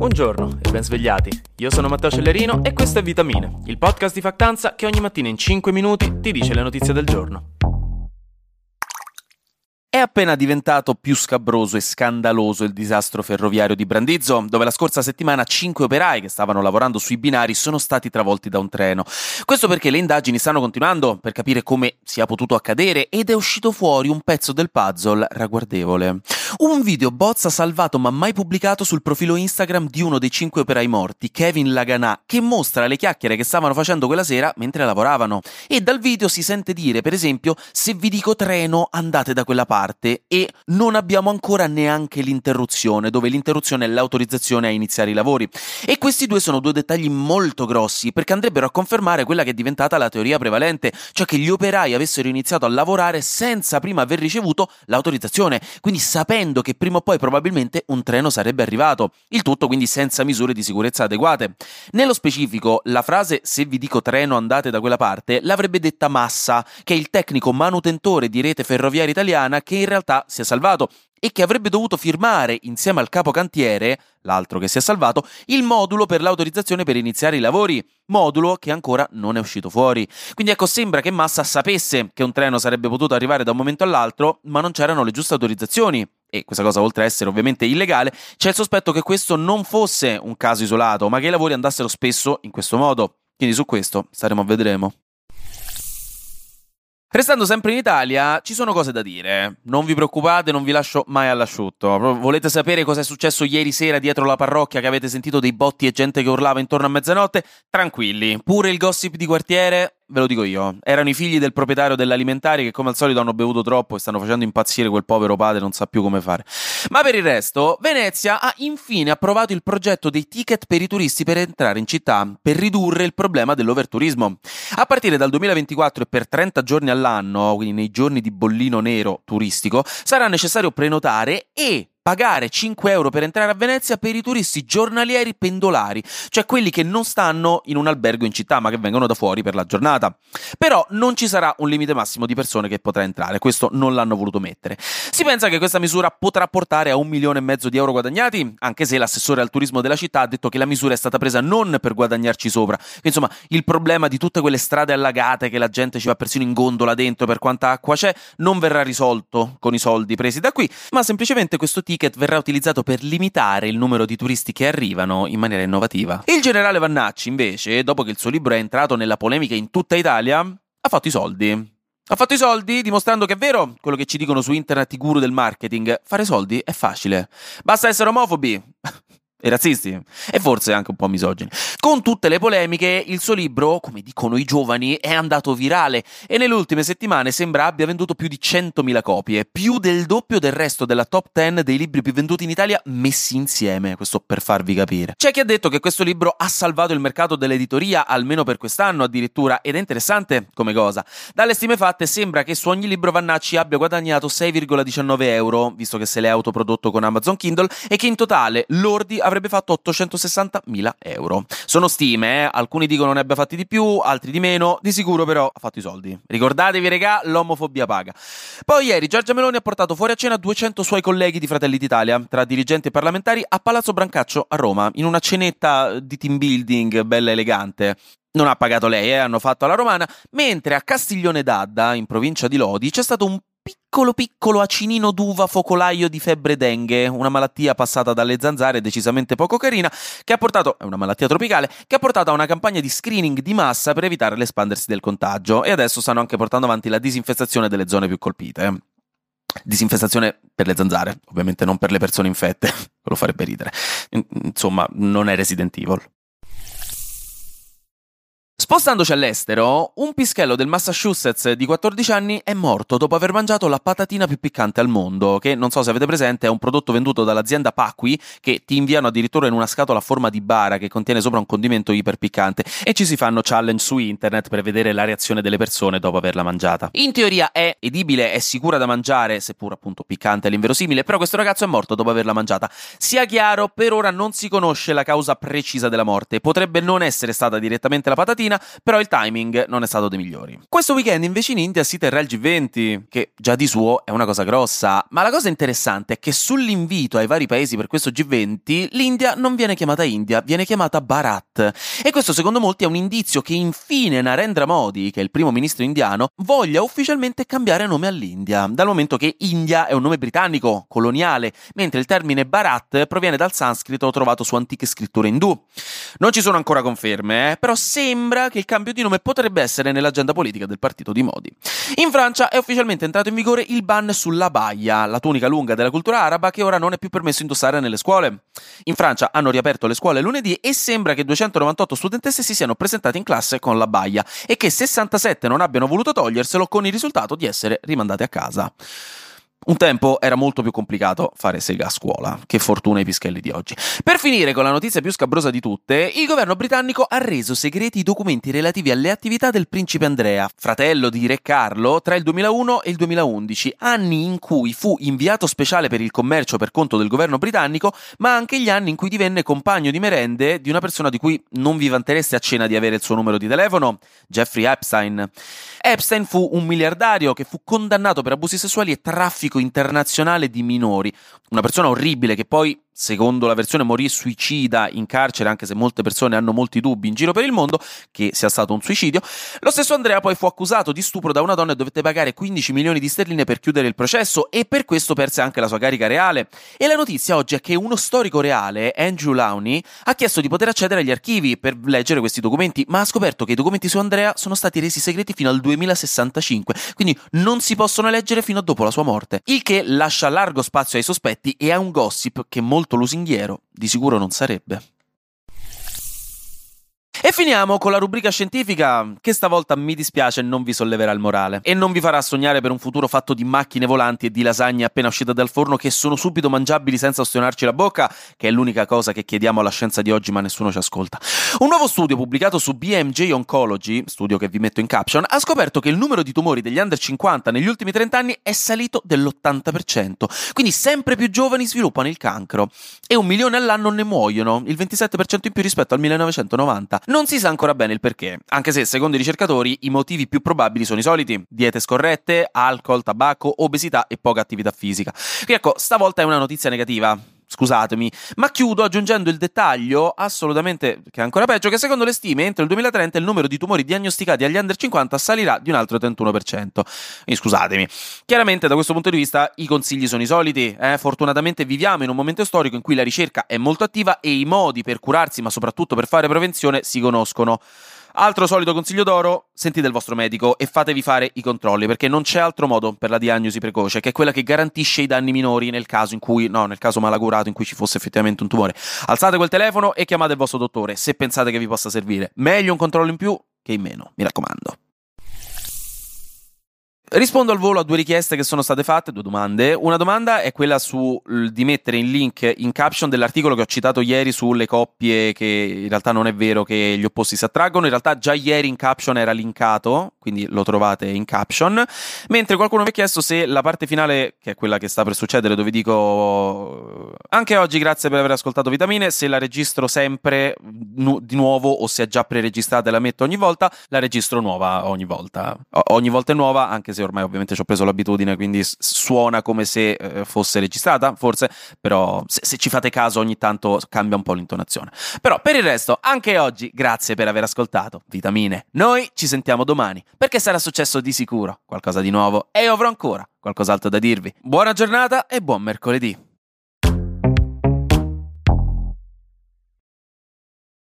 Buongiorno e ben svegliati. Io sono Matteo Cellerino e questo è Vitamine, il podcast di Factanza che ogni mattina in 5 minuti ti dice le notizie del giorno. È appena diventato più scabroso e scandaloso il disastro ferroviario di Brandizzo, dove la scorsa settimana cinque operai che stavano lavorando sui binari sono stati travolti da un treno. Questo perché le indagini stanno continuando per capire come sia potuto accadere ed è uscito fuori un pezzo del puzzle ragguardevole. Un video bozza salvato ma mai pubblicato sul profilo Instagram di uno dei cinque operai morti, Kevin Laganà, che mostra le chiacchiere che stavano facendo quella sera mentre lavoravano. E dal video si sente dire, per esempio, se vi dico treno andate da quella parte e non abbiamo ancora neanche l'interruzione, dove l'interruzione è l'autorizzazione a iniziare i lavori. E questi due sono due dettagli molto grossi perché andrebbero a confermare quella che è diventata la teoria prevalente, cioè che gli operai avessero iniziato a lavorare senza prima aver ricevuto l'autorizzazione, quindi sapendo che prima o poi probabilmente un treno sarebbe arrivato, il tutto quindi senza misure di sicurezza adeguate. Nello specifico, la frase se vi dico treno andate da quella parte l'avrebbe detta Massa, che è il tecnico manutentore di rete ferroviaria italiana che in realtà si è salvato e che avrebbe dovuto firmare insieme al capo cantiere, l'altro che si è salvato, il modulo per l'autorizzazione per iniziare i lavori, modulo che ancora non è uscito fuori. Quindi ecco, sembra che Massa sapesse che un treno sarebbe potuto arrivare da un momento all'altro, ma non c'erano le giuste autorizzazioni. E questa cosa, oltre a essere ovviamente illegale, c'è il sospetto che questo non fosse un caso isolato, ma che i lavori andassero spesso in questo modo. Quindi su questo staremo a vedremo. Restando sempre in Italia, ci sono cose da dire. Non vi preoccupate, non vi lascio mai all'asciutto. Volete sapere cosa è successo ieri sera dietro la parrocchia che avete sentito dei botti e gente che urlava intorno a mezzanotte? Tranquilli, pure il gossip di quartiere ve lo dico io, erano i figli del proprietario dell'alimentare che come al solito hanno bevuto troppo e stanno facendo impazzire quel povero padre, non sa più come fare. Ma per il resto, Venezia ha infine approvato il progetto dei ticket per i turisti per entrare in città, per ridurre il problema dell'overturismo. A partire dal 2024 e per 30 giorni all'anno, quindi nei giorni di bollino nero turistico, sarà necessario prenotare e pagare 5 euro per entrare a Venezia per i turisti giornalieri pendolari, cioè quelli che non stanno in un albergo in città ma che vengono da fuori per la giornata. Però non ci sarà un limite massimo di persone che potrà entrare, questo non l'hanno voluto mettere. Si pensa che questa misura potrà portare a un milione e mezzo di euro guadagnati, anche se l'assessore al turismo della città ha detto che la misura è stata presa non per guadagnarci sopra. Insomma, il problema di tutte quelle strade allagate che la gente ci va persino in gondola dentro per quanta acqua c'è non verrà risolto con i soldi presi da qui, ma semplicemente questo ticket verrà utilizzato per limitare il numero di turisti che arrivano in maniera innovativa. Il generale Vannacci, invece, dopo che il suo libro è entrato nella polemica in tutta Italia, ha fatto i soldi. Ha fatto i soldi dimostrando che è vero quello che ci dicono su internet i guru del marketing. Fare soldi è facile. Basta essere omofobi e razzisti e forse anche un po' misogini. Con tutte le polemiche, il suo libro, come dicono i giovani, è andato virale e nelle ultime settimane sembra abbia venduto più di 100.000 copie, più del doppio del resto della top 10 dei libri più venduti in Italia messi insieme, questo per farvi capire. C'è chi ha detto che questo libro ha salvato il mercato dell'editoria almeno per quest'anno addirittura ed è interessante come cosa. Dalle stime fatte sembra che su ogni libro Vannacci abbia guadagnato 6,19 euro, visto che se l'è autoprodotto con Amazon Kindle e che in totale Lordi avrebbe fatto 860.000 euro. Sono stime, eh? alcuni dicono ne abbia fatti di più, altri di meno, di sicuro però ha fatto i soldi. Ricordatevi, regà, l'omofobia paga. Poi ieri Giorgia Meloni ha portato fuori a cena 200 suoi colleghi di Fratelli d'Italia, tra dirigenti e parlamentari, a Palazzo Brancaccio a Roma, in una cenetta di team building bella elegante. Non ha pagato lei, eh, hanno fatto alla romana, mentre a Castiglione d'Adda, in provincia di Lodi, c'è stato un piccolo piccolo acinino d'uva focolaio di febbre dengue, una malattia passata dalle zanzare decisamente poco carina, che ha portato, è una malattia tropicale, che ha portato a una campagna di screening di massa per evitare l'espandersi del contagio e adesso stanno anche portando avanti la disinfestazione delle zone più colpite. Disinfestazione per le zanzare, ovviamente non per le persone infette, lo farebbe ridere. Insomma, non è Resident Evil. Spostandoci all'estero, un pischello del Massachusetts di 14 anni è morto dopo aver mangiato la patatina più piccante al mondo, che non so se avete presente è un prodotto venduto dall'azienda Pacqui che ti inviano addirittura in una scatola a forma di bara che contiene sopra un condimento iperpiccante e ci si fanno challenge su internet per vedere la reazione delle persone dopo averla mangiata. In teoria è edibile, è sicura da mangiare, seppur appunto piccante all'inverosimile, però questo ragazzo è morto dopo averla mangiata. Sia chiaro, per ora non si conosce la causa precisa della morte, potrebbe non essere stata direttamente la patatina, mattina, però il timing non è stato dei migliori. Questo weekend invece in India si terrà il G20, che già di suo è una cosa grossa, ma la cosa interessante è che sull'invito ai vari paesi per questo G20 l'India non viene chiamata India, viene chiamata Bharat. E questo secondo molti è un indizio che infine Narendra Modi, che è il primo ministro indiano, voglia ufficialmente cambiare nome all'India, dal momento che India è un nome britannico, coloniale, mentre il termine Bharat proviene dal sanscrito trovato su antiche scritture indù. Non ci sono ancora conferme, eh, però sembra che il cambio di nome potrebbe essere nell'agenda politica del partito di Modi. In Francia è ufficialmente entrato in vigore il ban sulla baia, la tunica lunga della cultura araba che ora non è più permesso indossare nelle scuole. In Francia hanno riaperto le scuole lunedì e sembra che 298 studentesse si siano presentate in classe con la baia e che 67 non abbiano voluto toglierselo con il risultato di essere rimandate a casa. Un tempo era molto più complicato fare sega a scuola, che fortuna i pischelli di oggi. Per finire con la notizia più scabrosa di tutte, il governo britannico ha reso segreti i documenti relativi alle attività del principe Andrea, fratello di Re Carlo, tra il 2001 e il 2011, anni in cui fu inviato speciale per il commercio per conto del governo britannico, ma anche gli anni in cui divenne compagno di merende di una persona di cui non vi vantereste a cena di avere il suo numero di telefono, Jeffrey Epstein. Epstein fu un miliardario che fu condannato per abusi sessuali e traffico internazionale di minori, una persona orribile che poi secondo la versione morì suicida in carcere, anche se molte persone hanno molti dubbi in giro per il mondo che sia stato un suicidio. Lo stesso Andrea poi fu accusato di stupro da una donna e dovette pagare 15 milioni di sterline per chiudere il processo e per questo perse anche la sua carica reale. E la notizia oggi è che uno storico reale, Andrew Lowney, ha chiesto di poter accedere agli archivi per leggere questi documenti, ma ha scoperto che i documenti su Andrea sono stati resi segreti fino al 2065, quindi non si possono leggere fino a dopo la sua morte. Il che lascia largo spazio ai sospetti e a un gossip che molto molto lusinghiero di sicuro non sarebbe. E finiamo con la rubrica scientifica, che stavolta mi dispiace non vi solleverà il morale e non vi farà sognare per un futuro fatto di macchine volanti e di lasagne appena uscite dal forno che sono subito mangiabili senza ostionarci la bocca, che è l'unica cosa che chiediamo alla scienza di oggi ma nessuno ci ascolta. Un nuovo studio pubblicato su BMJ Oncology, studio che vi metto in caption, ha scoperto che il numero di tumori degli under 50 negli ultimi 30 anni è salito dell'80%, quindi sempre più giovani sviluppano il cancro e un milione all'anno ne muoiono, il 27% in più rispetto al 1990. Non si sa ancora bene il perché, anche se secondo i ricercatori i motivi più probabili sono i soliti: diete scorrette, alcol, tabacco, obesità e poca attività fisica. Quindi ecco, stavolta è una notizia negativa scusatemi, ma chiudo aggiungendo il dettaglio assolutamente che è ancora peggio che secondo le stime entro il 2030 il numero di tumori diagnosticati agli under 50 salirà di un altro 31%. Quindi scusatemi. Chiaramente da questo punto di vista i consigli sono i soliti, eh? fortunatamente viviamo in un momento storico in cui la ricerca è molto attiva e i modi per curarsi, ma soprattutto per fare prevenzione si conoscono. Altro solito consiglio d'oro, sentite il vostro medico e fatevi fare i controlli, perché non c'è altro modo per la diagnosi precoce, che è quella che garantisce i danni minori nel caso in cui, no, nel caso malagurato in cui ci fosse effettivamente un tumore. Alzate quel telefono e chiamate il vostro dottore, se pensate che vi possa servire. Meglio un controllo in più che in meno, mi raccomando. Rispondo al volo a due richieste che sono state fatte, due domande. Una domanda è quella su di mettere in link in caption dell'articolo che ho citato ieri sulle coppie che in realtà non è vero che gli opposti si attraggono, in realtà già ieri in caption era linkato, quindi lo trovate in caption, mentre qualcuno mi ha chiesto se la parte finale, che è quella che sta per succedere, dove dico anche oggi grazie per aver ascoltato Vitamine, se la registro sempre nu- di nuovo o se è già preregistrata e la metto ogni volta, la registro nuova ogni volta. O- ogni volta è nuova, anche se se ormai ovviamente ci ho preso l'abitudine, quindi suona come se eh, fosse registrata, forse, però se, se, ci fate caso ogni tanto cambia un po' l'intonazione. Però per il resto, anche oggi, grazie per aver ascoltato Vitamine. Noi ci sentiamo domani, perché sarà successo di sicuro qualcosa di nuovo e io avrò ancora qualcos'altro da dirvi. Buona giornata e buon mercoledì.